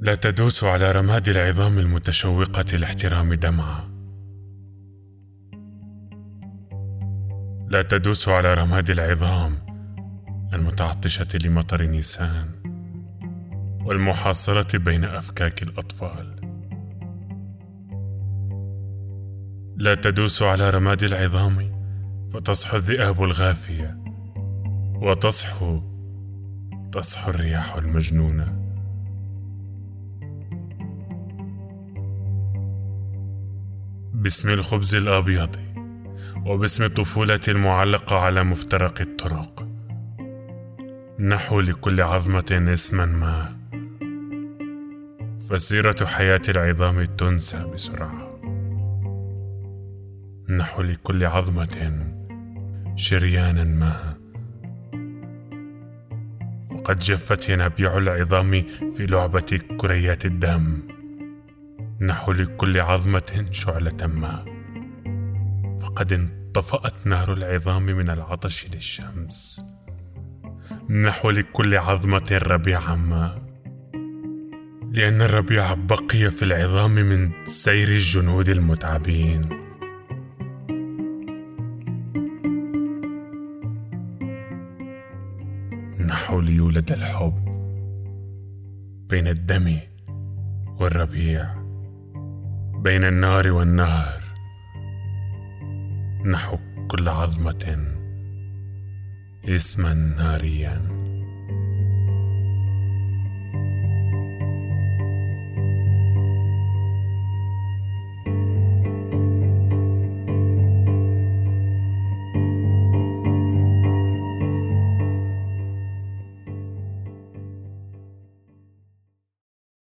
لا تدوس على رماد العظام المتشوقة الاحترام دمعة. لا تدوس على رماد العظام المتعطشة لمطر نيسان والمحاصرة بين أفكاك الأطفال. لا تدوس على رماد العظام فتصحو الذئاب الغافية وتصحو تصحو الرياح المجنونة. باسم الخبز الأبيض وباسم الطفولة المعلقة على مفترق الطرق. نحو لكل عظمة اسما ما. فسيره حياة العظام تنسى بسرعة. نحو لكل عظمة شريانا ما. وقد جفت ينابيع العظام في لعبة كريات الدم. نحو لكل عظمة شعلة ما. فقد انطفأت نار العظام من العطش للشمس. نحو لكل عظمة ربيعا ما. لأن الربيع بقي في العظام من سير الجنود المتعبين. نحو ليولد الحب بين الدم والربيع. بين النار والنهر. نحو كل عظمة اسما ناريا.